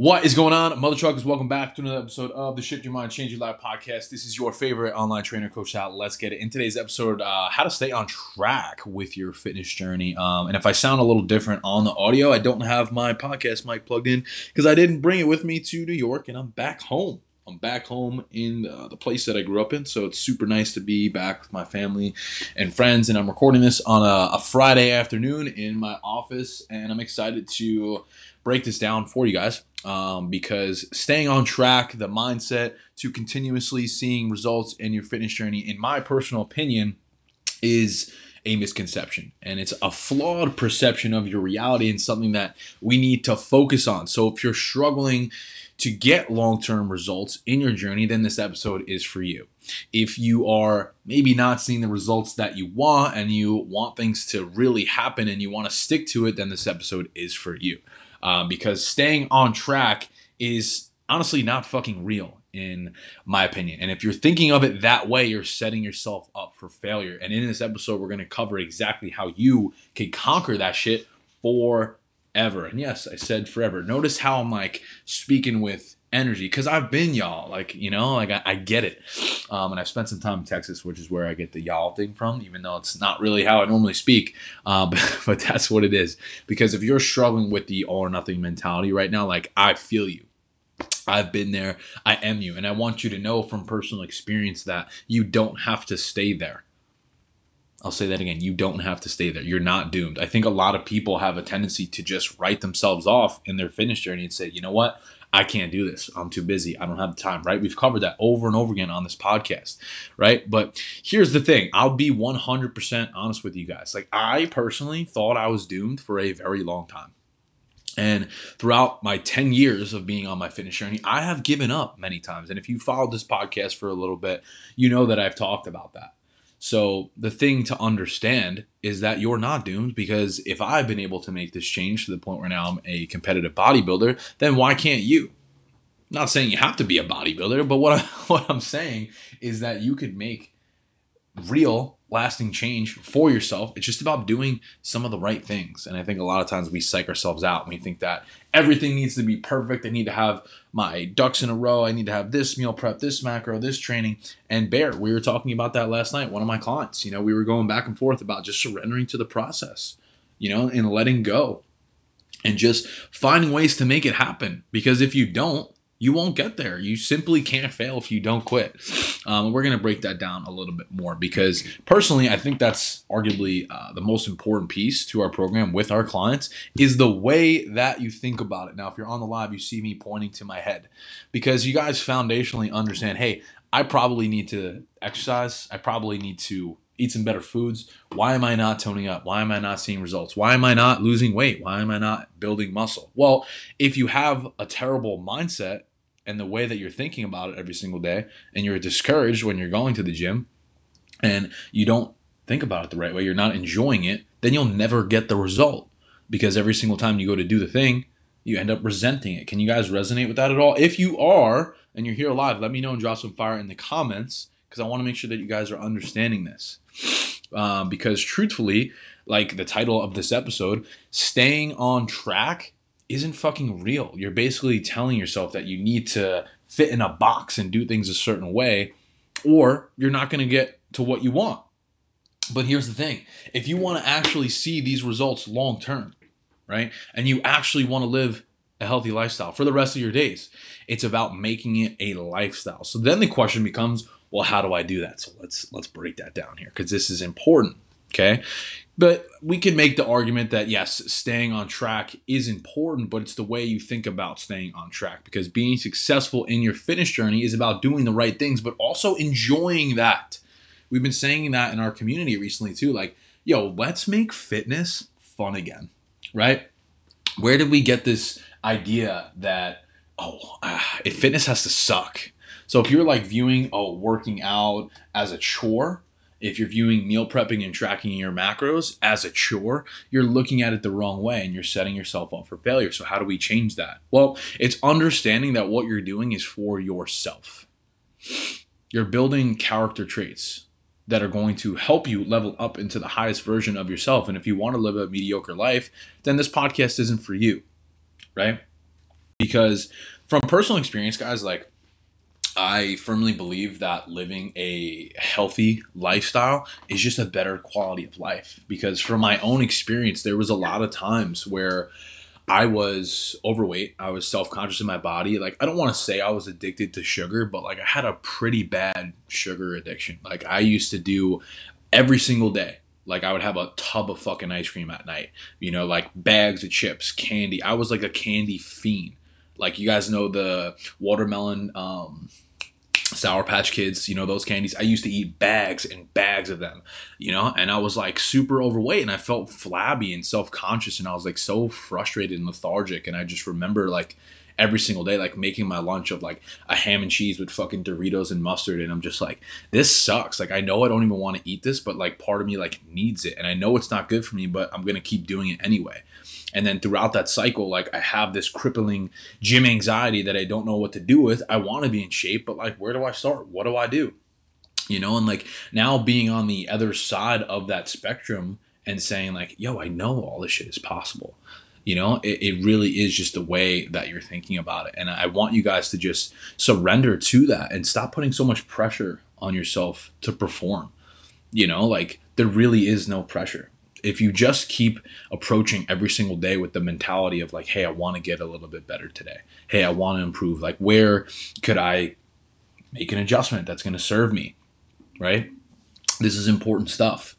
What is going on, mother truckers? Welcome back to another episode of the Shift Your Mind, Change Your Life podcast. This is your favorite online trainer, Coach Out. Let's get it. In today's episode, uh, how to stay on track with your fitness journey. Um, and if I sound a little different on the audio, I don't have my podcast mic plugged in because I didn't bring it with me to New York, and I'm back home. I'm back home in uh, the place that I grew up in, so it's super nice to be back with my family and friends. And I'm recording this on a, a Friday afternoon in my office, and I'm excited to break this down for you guys um, because staying on track, the mindset to continuously seeing results in your fitness journey, in my personal opinion, is a misconception and it's a flawed perception of your reality and something that we need to focus on. So if you're struggling to get long term results in your journey, then this episode is for you. If you are maybe not seeing the results that you want and you want things to really happen and you want to stick to it, then this episode is for you um, because staying on track is honestly not fucking real in my opinion. And if you're thinking of it that way, you're setting yourself up for failure. And in this episode, we're going to cover exactly how you can conquer that shit forever. And yes, I said forever. Notice how I'm like speaking with energy because I've been y'all. Like, you know, like I, I get it. Um, and I've spent some time in Texas, which is where I get the y'all thing from, even though it's not really how I normally speak. Uh, but, but that's what it is. Because if you're struggling with the all or nothing mentality right now, like I feel you. I've been there. I am you. And I want you to know from personal experience that you don't have to stay there. I'll say that again. You don't have to stay there. You're not doomed. I think a lot of people have a tendency to just write themselves off in their fitness journey and say, you know what? I can't do this. I'm too busy. I don't have the time, right? We've covered that over and over again on this podcast, right? But here's the thing I'll be 100% honest with you guys. Like, I personally thought I was doomed for a very long time. And throughout my 10 years of being on my fitness journey, I have given up many times. And if you followed this podcast for a little bit, you know that I've talked about that. So the thing to understand is that you're not doomed because if I've been able to make this change to the point where now I'm a competitive bodybuilder, then why can't you? I'm not saying you have to be a bodybuilder, but what I, what I'm saying is that you could make real lasting change for yourself. It's just about doing some of the right things. And I think a lot of times we psych ourselves out and we think that everything needs to be perfect. I need to have my ducks in a row. I need to have this meal prep, this macro, this training. And Bear, we were talking about that last night. One of my clients, you know, we were going back and forth about just surrendering to the process, you know, and letting go and just finding ways to make it happen. Because if you don't, you won't get there. You simply can't fail if you don't quit. Um, we're going to break that down a little bit more because personally, I think that's arguably uh, the most important piece to our program with our clients is the way that you think about it. Now, if you're on the live, you see me pointing to my head because you guys foundationally understand hey, I probably need to exercise, I probably need to eat some better foods. Why am I not toning up? Why am I not seeing results? Why am I not losing weight? Why am I not building muscle? Well, if you have a terrible mindset, and the way that you're thinking about it every single day and you're discouraged when you're going to the gym and you don't think about it the right way, you're not enjoying it, then you'll never get the result because every single time you go to do the thing, you end up resenting it. Can you guys resonate with that at all? If you are and you're here live, let me know and drop some fire in the comments because I want to make sure that you guys are understanding this. Um, because truthfully, like the title of this episode, staying on track isn't fucking real. You're basically telling yourself that you need to fit in a box and do things a certain way, or you're not going to get to what you want. But here's the thing if you want to actually see these results long term, right, and you actually want to live a healthy lifestyle for the rest of your days, it's about making it a lifestyle. So then the question becomes, well, how do I do that? So let's let's break that down here because this is important. Okay. But we can make the argument that yes, staying on track is important, but it's the way you think about staying on track because being successful in your fitness journey is about doing the right things, but also enjoying that. We've been saying that in our community recently too. Like, yo, let's make fitness fun again, right? Where did we get this idea that, oh, uh, if fitness has to suck? So if you're like viewing, oh, working out as a chore, If you're viewing meal prepping and tracking your macros as a chore, you're looking at it the wrong way and you're setting yourself up for failure. So, how do we change that? Well, it's understanding that what you're doing is for yourself. You're building character traits that are going to help you level up into the highest version of yourself. And if you want to live a mediocre life, then this podcast isn't for you, right? Because from personal experience, guys, like I firmly believe that living a healthy lifestyle is just a better quality of life. Because from my own experience, there was a lot of times where I was overweight. I was self conscious in my body. Like, I don't want to say I was addicted to sugar, but like, I had a pretty bad sugar addiction. Like, I used to do every single day. Like, I would have a tub of fucking ice cream at night, you know, like bags of chips, candy. I was like a candy fiend. Like, you guys know the watermelon, um, Sour Patch Kids, you know, those candies. I used to eat bags and bags of them, you know, and I was like super overweight and I felt flabby and self conscious and I was like so frustrated and lethargic. And I just remember like every single day, like making my lunch of like a ham and cheese with fucking Doritos and mustard. And I'm just like, this sucks. Like, I know I don't even want to eat this, but like part of me like needs it. And I know it's not good for me, but I'm going to keep doing it anyway. And then throughout that cycle, like I have this crippling gym anxiety that I don't know what to do with. I want to be in shape, but like, where do I start? What do I do? You know, and like now being on the other side of that spectrum and saying, like, yo, I know all this shit is possible. You know, it, it really is just the way that you're thinking about it. And I want you guys to just surrender to that and stop putting so much pressure on yourself to perform. You know, like there really is no pressure. If you just keep approaching every single day with the mentality of like hey i want to get a little bit better today. Hey i want to improve. Like where could i make an adjustment that's going to serve me? Right this is important stuff.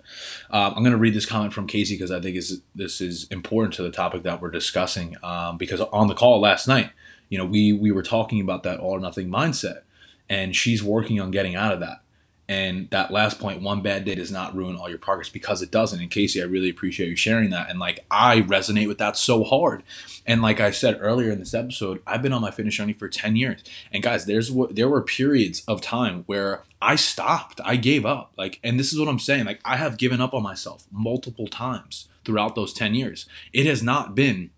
Uh, i'm going to read this comment from casey because i think is this is important to the topic that we're discussing um, because on the call last night you know we we were talking about that all or nothing mindset and she's working on getting out of that and that last point, one bad day does not ruin all your progress because it doesn't. And Casey, I really appreciate you sharing that. And like, I resonate with that so hard. And like I said earlier in this episode, I've been on my fitness journey for 10 years. And guys, there's what there were periods of time where I stopped, I gave up. Like, and this is what I'm saying. Like, I have given up on myself multiple times throughout those 10 years. It has not been,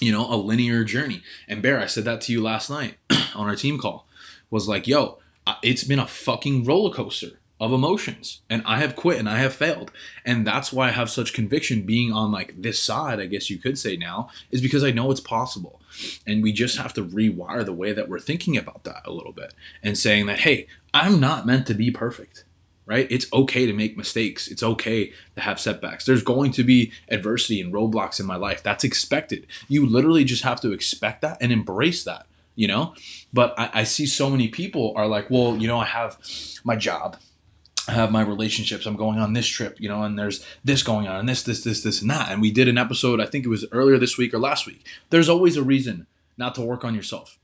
you know, a linear journey. And Bear, I said that to you last night on our team call, was like, yo, it's been a fucking roller coaster of emotions. And i have quit and i have failed. And that's why i have such conviction being on like this side i guess you could say now is because i know it's possible. And we just have to rewire the way that we're thinking about that a little bit and saying that hey i'm not meant to be perfect right? It's okay to make mistakes. It's okay to have setbacks. There's going to be adversity and roadblocks in my life. That's expected. You literally just have to expect that and embrace that you know but I, I see so many people are like well you know i have my job I have my relationships. I'm going on this trip, you know, and there's this going on, and this, this, this, this, and that. And we did an episode, I think it was earlier this week or last week. There's always a reason not to work on yourself.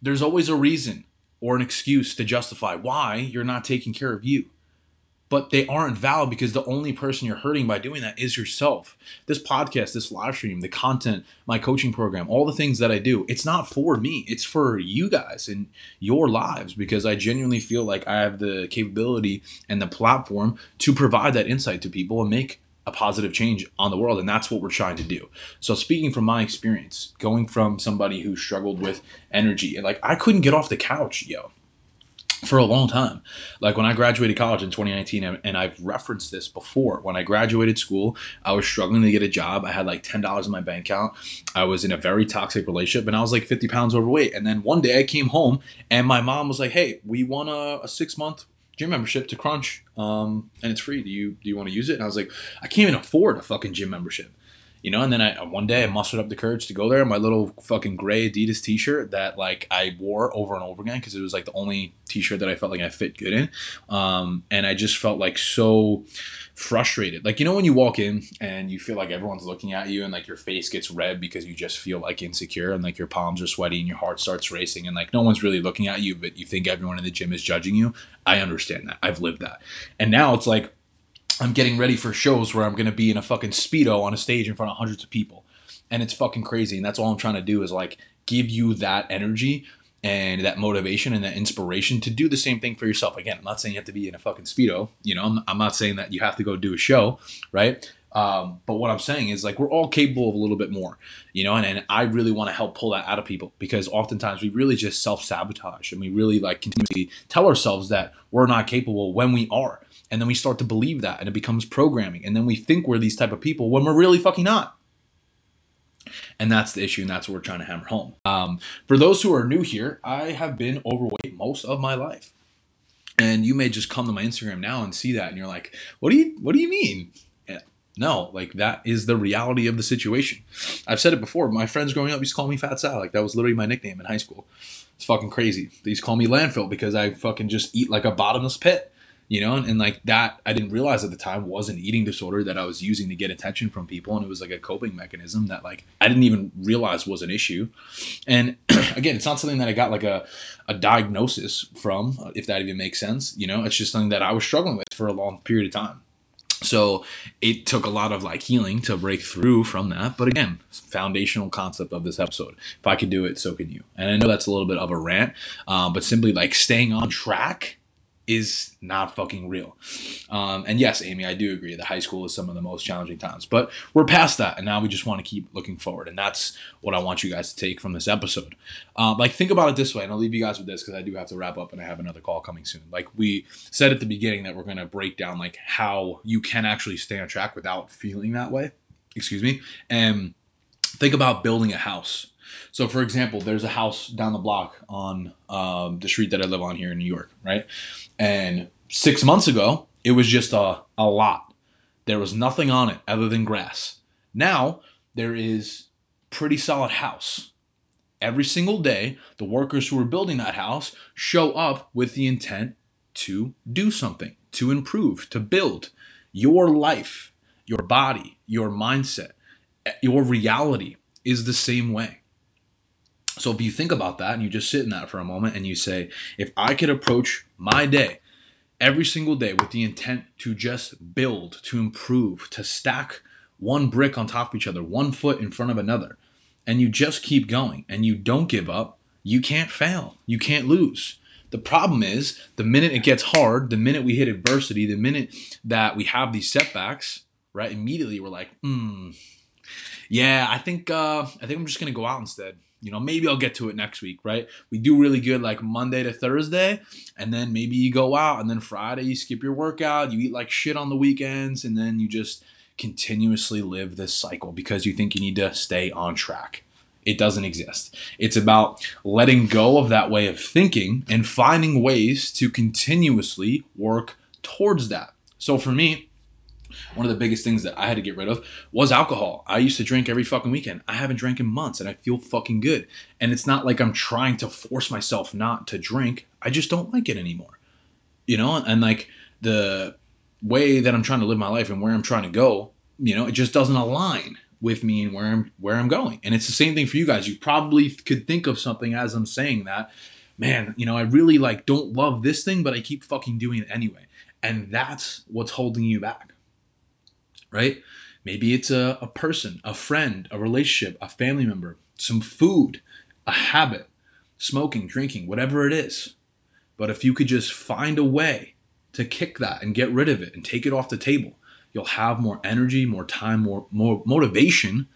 There's always a reason or an excuse to justify why you're not taking care of you but they aren't valid because the only person you're hurting by doing that is yourself. This podcast, this live stream, the content, my coaching program, all the things that I do, it's not for me. It's for you guys and your lives because I genuinely feel like I have the capability and the platform to provide that insight to people and make a positive change on the world and that's what we're trying to do so speaking from my experience going from somebody who struggled with energy and like i couldn't get off the couch yo for a long time. Like when I graduated college in 2019, and I've referenced this before. When I graduated school, I was struggling to get a job. I had like $10 in my bank account. I was in a very toxic relationship, and I was like 50 pounds overweight. And then one day I came home, and my mom was like, "Hey, we won a, a six month gym membership to Crunch, um, and it's free. Do you do you want to use it?" And I was like, "I can't even afford a fucking gym membership." You know. And then I one day I mustered up the courage to go there. My little fucking gray Adidas T-shirt that like I wore over and over again because it was like the only T-shirt that I felt like I fit good in. Um, and I just felt like so frustrated. Like you know when you walk in and you feel like everyone's looking at you and like your face gets red because you just feel like insecure and like your palms are sweaty and your heart starts racing and like no one's really looking at you but you think everyone in the gym is judging you. I understand that. I've lived that. And now it's like I'm getting ready for shows where I'm to be in a fucking speedo on a stage in front of hundreds of people. And it's fucking crazy. And that's all I'm trying to do is like give you that energy and that motivation and that inspiration to do the same thing for yourself. Again, I'm not saying you have to be in a fucking speedo. You know, I'm, I'm not saying that you have to go do a show, right? Um, but what I'm saying is like we're all capable of a little bit more, you know, and, and I really want to help pull that out of people because oftentimes we really just self sabotage and we really like continuously tell ourselves that we're not capable when we are. And then we start to believe that and it becomes programming. And then we think we're these type of people when we're really fucking not. And that's the issue, and that's what we're trying to hammer home. Um, for those who are new here, I have been overweight most of my life. And you may just come to my Instagram now and see that, and you're like, "What do you What do you mean?" No, like that is the reality of the situation. I've said it before. My friends growing up used to call me Fat Sal. Like that was literally my nickname in high school. It's fucking crazy. They used to call me landfill because I fucking just eat like a bottomless pit. You know, and, and like that, I didn't realize at the time was an eating disorder that I was using to get attention from people, and it was like a coping mechanism that like I didn't even realize was an issue. And again, it's not something that I got like a a diagnosis from, if that even makes sense. You know, it's just something that I was struggling with for a long period of time. So it took a lot of like healing to break through from that. But again, foundational concept of this episode. If I could do it, so can you. And I know that's a little bit of a rant, uh, but simply like staying on track is not fucking real. Um, and yes, Amy, I do agree The high school is some of the most challenging times, but we're past that, and now we just want to keep looking forward, and that's what I want you guys to take from this episode. Um, like, think about it this way, and I'll leave you guys with this because I do have to wrap up, and I have another call coming soon. Like we said at the beginning that we're going to break down like how you can actually stay on track without feeling that way. Excuse me, and think about building a house so, for example, there's a house down the block on um, the street that I live on here in New York, right? And six months ago, it was just a, a lot. There was nothing on it other than grass. Now, there is pretty solid house. Every single day, the workers who are building that house show up with the intent to do something, to improve, to build your life, your body, your mindset, your reality is the same way. So if you think about that and you just sit in that for a moment and you say, if I could approach my day every single day with the intent to just build, to improve, to stack one brick on top of each other, one foot in front of another, and you just keep going and you don't give up, you can't fail. You can't lose. The problem is the minute it gets hard, the minute we hit adversity, the minute that we have these setbacks, right? Immediately we're like, hmm, yeah, I think uh, I think I'm just gonna go out instead you know, maybe I'll get to it next week, right? We do really good like Monday to Thursday, and then maybe you go out, and then Friday you skip your workout, you eat like shit on the weekends, and then you just continuously live this cycle because you think you need to stay on track. It doesn't exist. It's about letting go of that way of thinking and finding ways to continuously work towards that. So for me, one of the biggest things that I had to get rid of was alcohol. I used to drink every fucking weekend. I haven't drank in months and I feel fucking good. And it's not like I'm trying to force myself not to drink. I just don't like it anymore. You know, and like the way that I'm trying to live my life and where I'm trying to go, you know, it just doesn't align with me and where I'm where I'm going. And it's the same thing for you guys. You probably could think of something as I'm saying that, man, you know, I really like don't love this thing, but I keep fucking doing it anyway. And that's what's holding you back right? Maybe it's a, a person, a friend, a relationship, a family member, some food, a habit, smoking, drinking, whatever it is. But if you could just find a way to kick that and get rid of it and take it off the table, you'll have more energy, more time, more, more motivation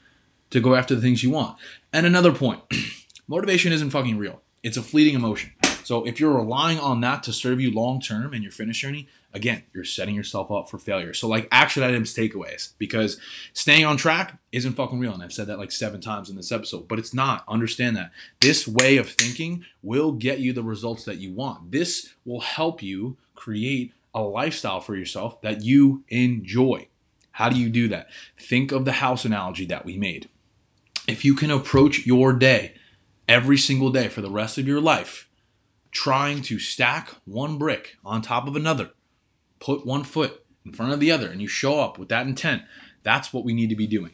to go after the things you want. And another point motivation isn't fucking real, it's a fleeting emotion. So if you're relying on that to serve you long term in your fitness journey, again, you're setting yourself up for failure. So like action items takeaways because staying on track isn't fucking real. And I've said that like seven times in this episode, but it's not. Understand that. This way of thinking will get you the results that you want. This will help you create a lifestyle for yourself that you enjoy. How do you do that? Think of the house analogy that we made. If you can approach your day every single day for the rest of your life trying to stack one brick on top of another, put one foot in front of the other, and you show up with that intent, that's what we need to be doing.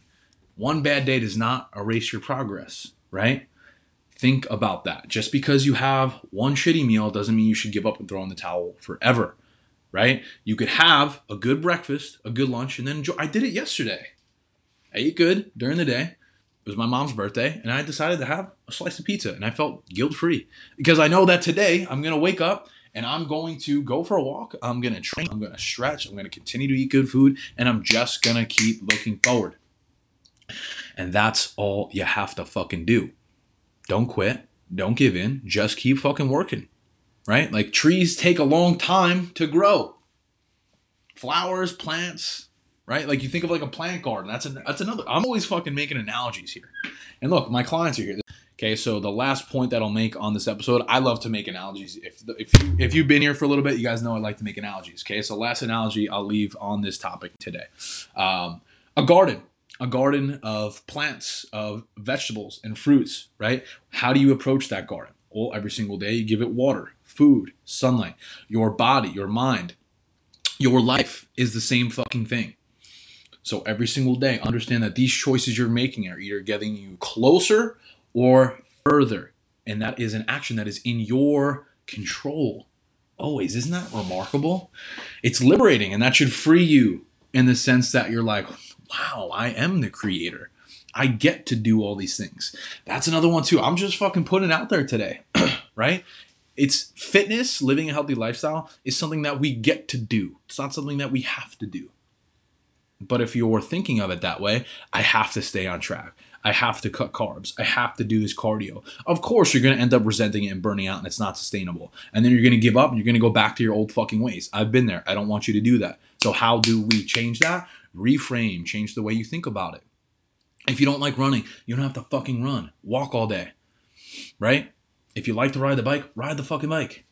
One bad day does not erase your progress, right? Think about that. Just because you have one shitty meal doesn't mean you should give up and throw in the towel forever, right? You could have a good breakfast, a good lunch, and then enjoy. I did it yesterday. I ate good during the day, It was my mom's birthday, and I decided to have a slice of pizza, and I felt guilt free because I know that today I'm gonna wake up and I'm going to go for a walk. I'm gonna train. I'm gonna stretch. I'm gonna continue to eat good food, and I'm just gonna keep looking forward. And that's all you have to fucking do. Don't quit. Don't give in. Just keep fucking working. Right? Like trees take a long time to grow. Flowers, plants, right? Like you think of like a plant garden. That's a, that's another. I'm always fucking making analogies here. And look, my clients are here. Okay, so the last point that I'll make on this episode, I love to make analogies. If if you if you've been here for a little bit, you guys know I like to make analogies. Okay, so last analogy I'll leave on this topic today. Um, a garden, a garden of plants, of vegetables and fruits. Right? How do you approach that garden? Well, every single day you give it water, food, sunlight. Your body, your mind, your life is the same fucking thing. So every single day, understand that these choices you're making are either getting you closer or further. And that is an action that is in your control. Always. Isn't that remarkable? It's liberating, and that should free you in the sense that you're like, wow, I am the creator. I get to do all these things. That's another one, too. I'm just fucking putting it out there today, right? It's fitness, living a healthy lifestyle is something that we get to do. It's not something that we have to do. But if you're thinking of it that way, I have to stay on track. I have to cut carbs. I have to do this cardio. Of course, you're going to end up resenting it and burning out, and it's not sustainable. And then you're going to give up and you're going to go back to your old fucking ways. I've been there. I don't want you to do that. So, how do we change that? Reframe, change the way you think about it. If you don't like running, you don't have to fucking run. Walk all day, right? If you like to ride the bike, ride the fucking bike,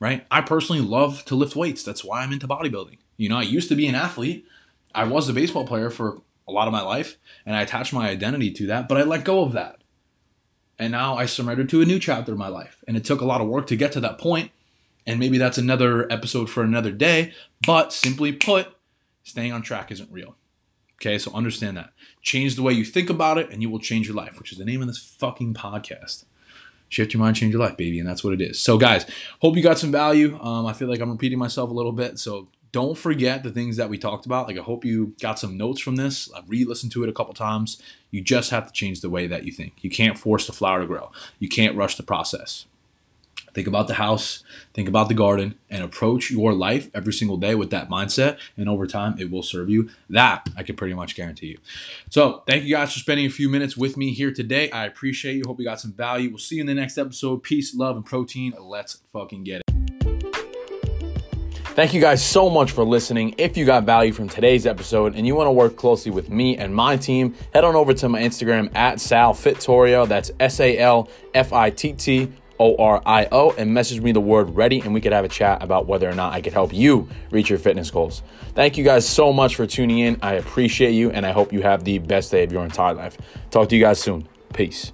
right? I personally love to lift weights. That's why I'm into bodybuilding. You know, I used to be an athlete. I was a baseball player for a lot of my life, and I attached my identity to that, but I let go of that. And now I surrendered to a new chapter of my life. And it took a lot of work to get to that point, And maybe that's another episode for another day. But simply put, staying on track isn't real. Okay, so understand that. Change the way you think about it, and you will change your life, which is the name of this fucking podcast. Shift your mind, change your life, baby, and that's what it is. So, guys, hope you got some value. Um, I feel like I'm repeating myself a little bit, so don't forget the things that we talked about. Like, I hope you got some notes from this. I've re listened to it a couple times. You just have to change the way that you think. You can't force the flower to grow, you can't rush the process. Think about the house, think about the garden, and approach your life every single day with that mindset. And over time, it will serve you. That I can pretty much guarantee you. So, thank you guys for spending a few minutes with me here today. I appreciate you. Hope you got some value. We'll see you in the next episode. Peace, love, and protein. Let's fucking get it. Thank you guys so much for listening. If you got value from today's episode and you want to work closely with me and my team, head on over to my Instagram at SalFittorio. That's S A L F I T T O R I O and message me the word ready and we could have a chat about whether or not I could help you reach your fitness goals. Thank you guys so much for tuning in. I appreciate you and I hope you have the best day of your entire life. Talk to you guys soon. Peace.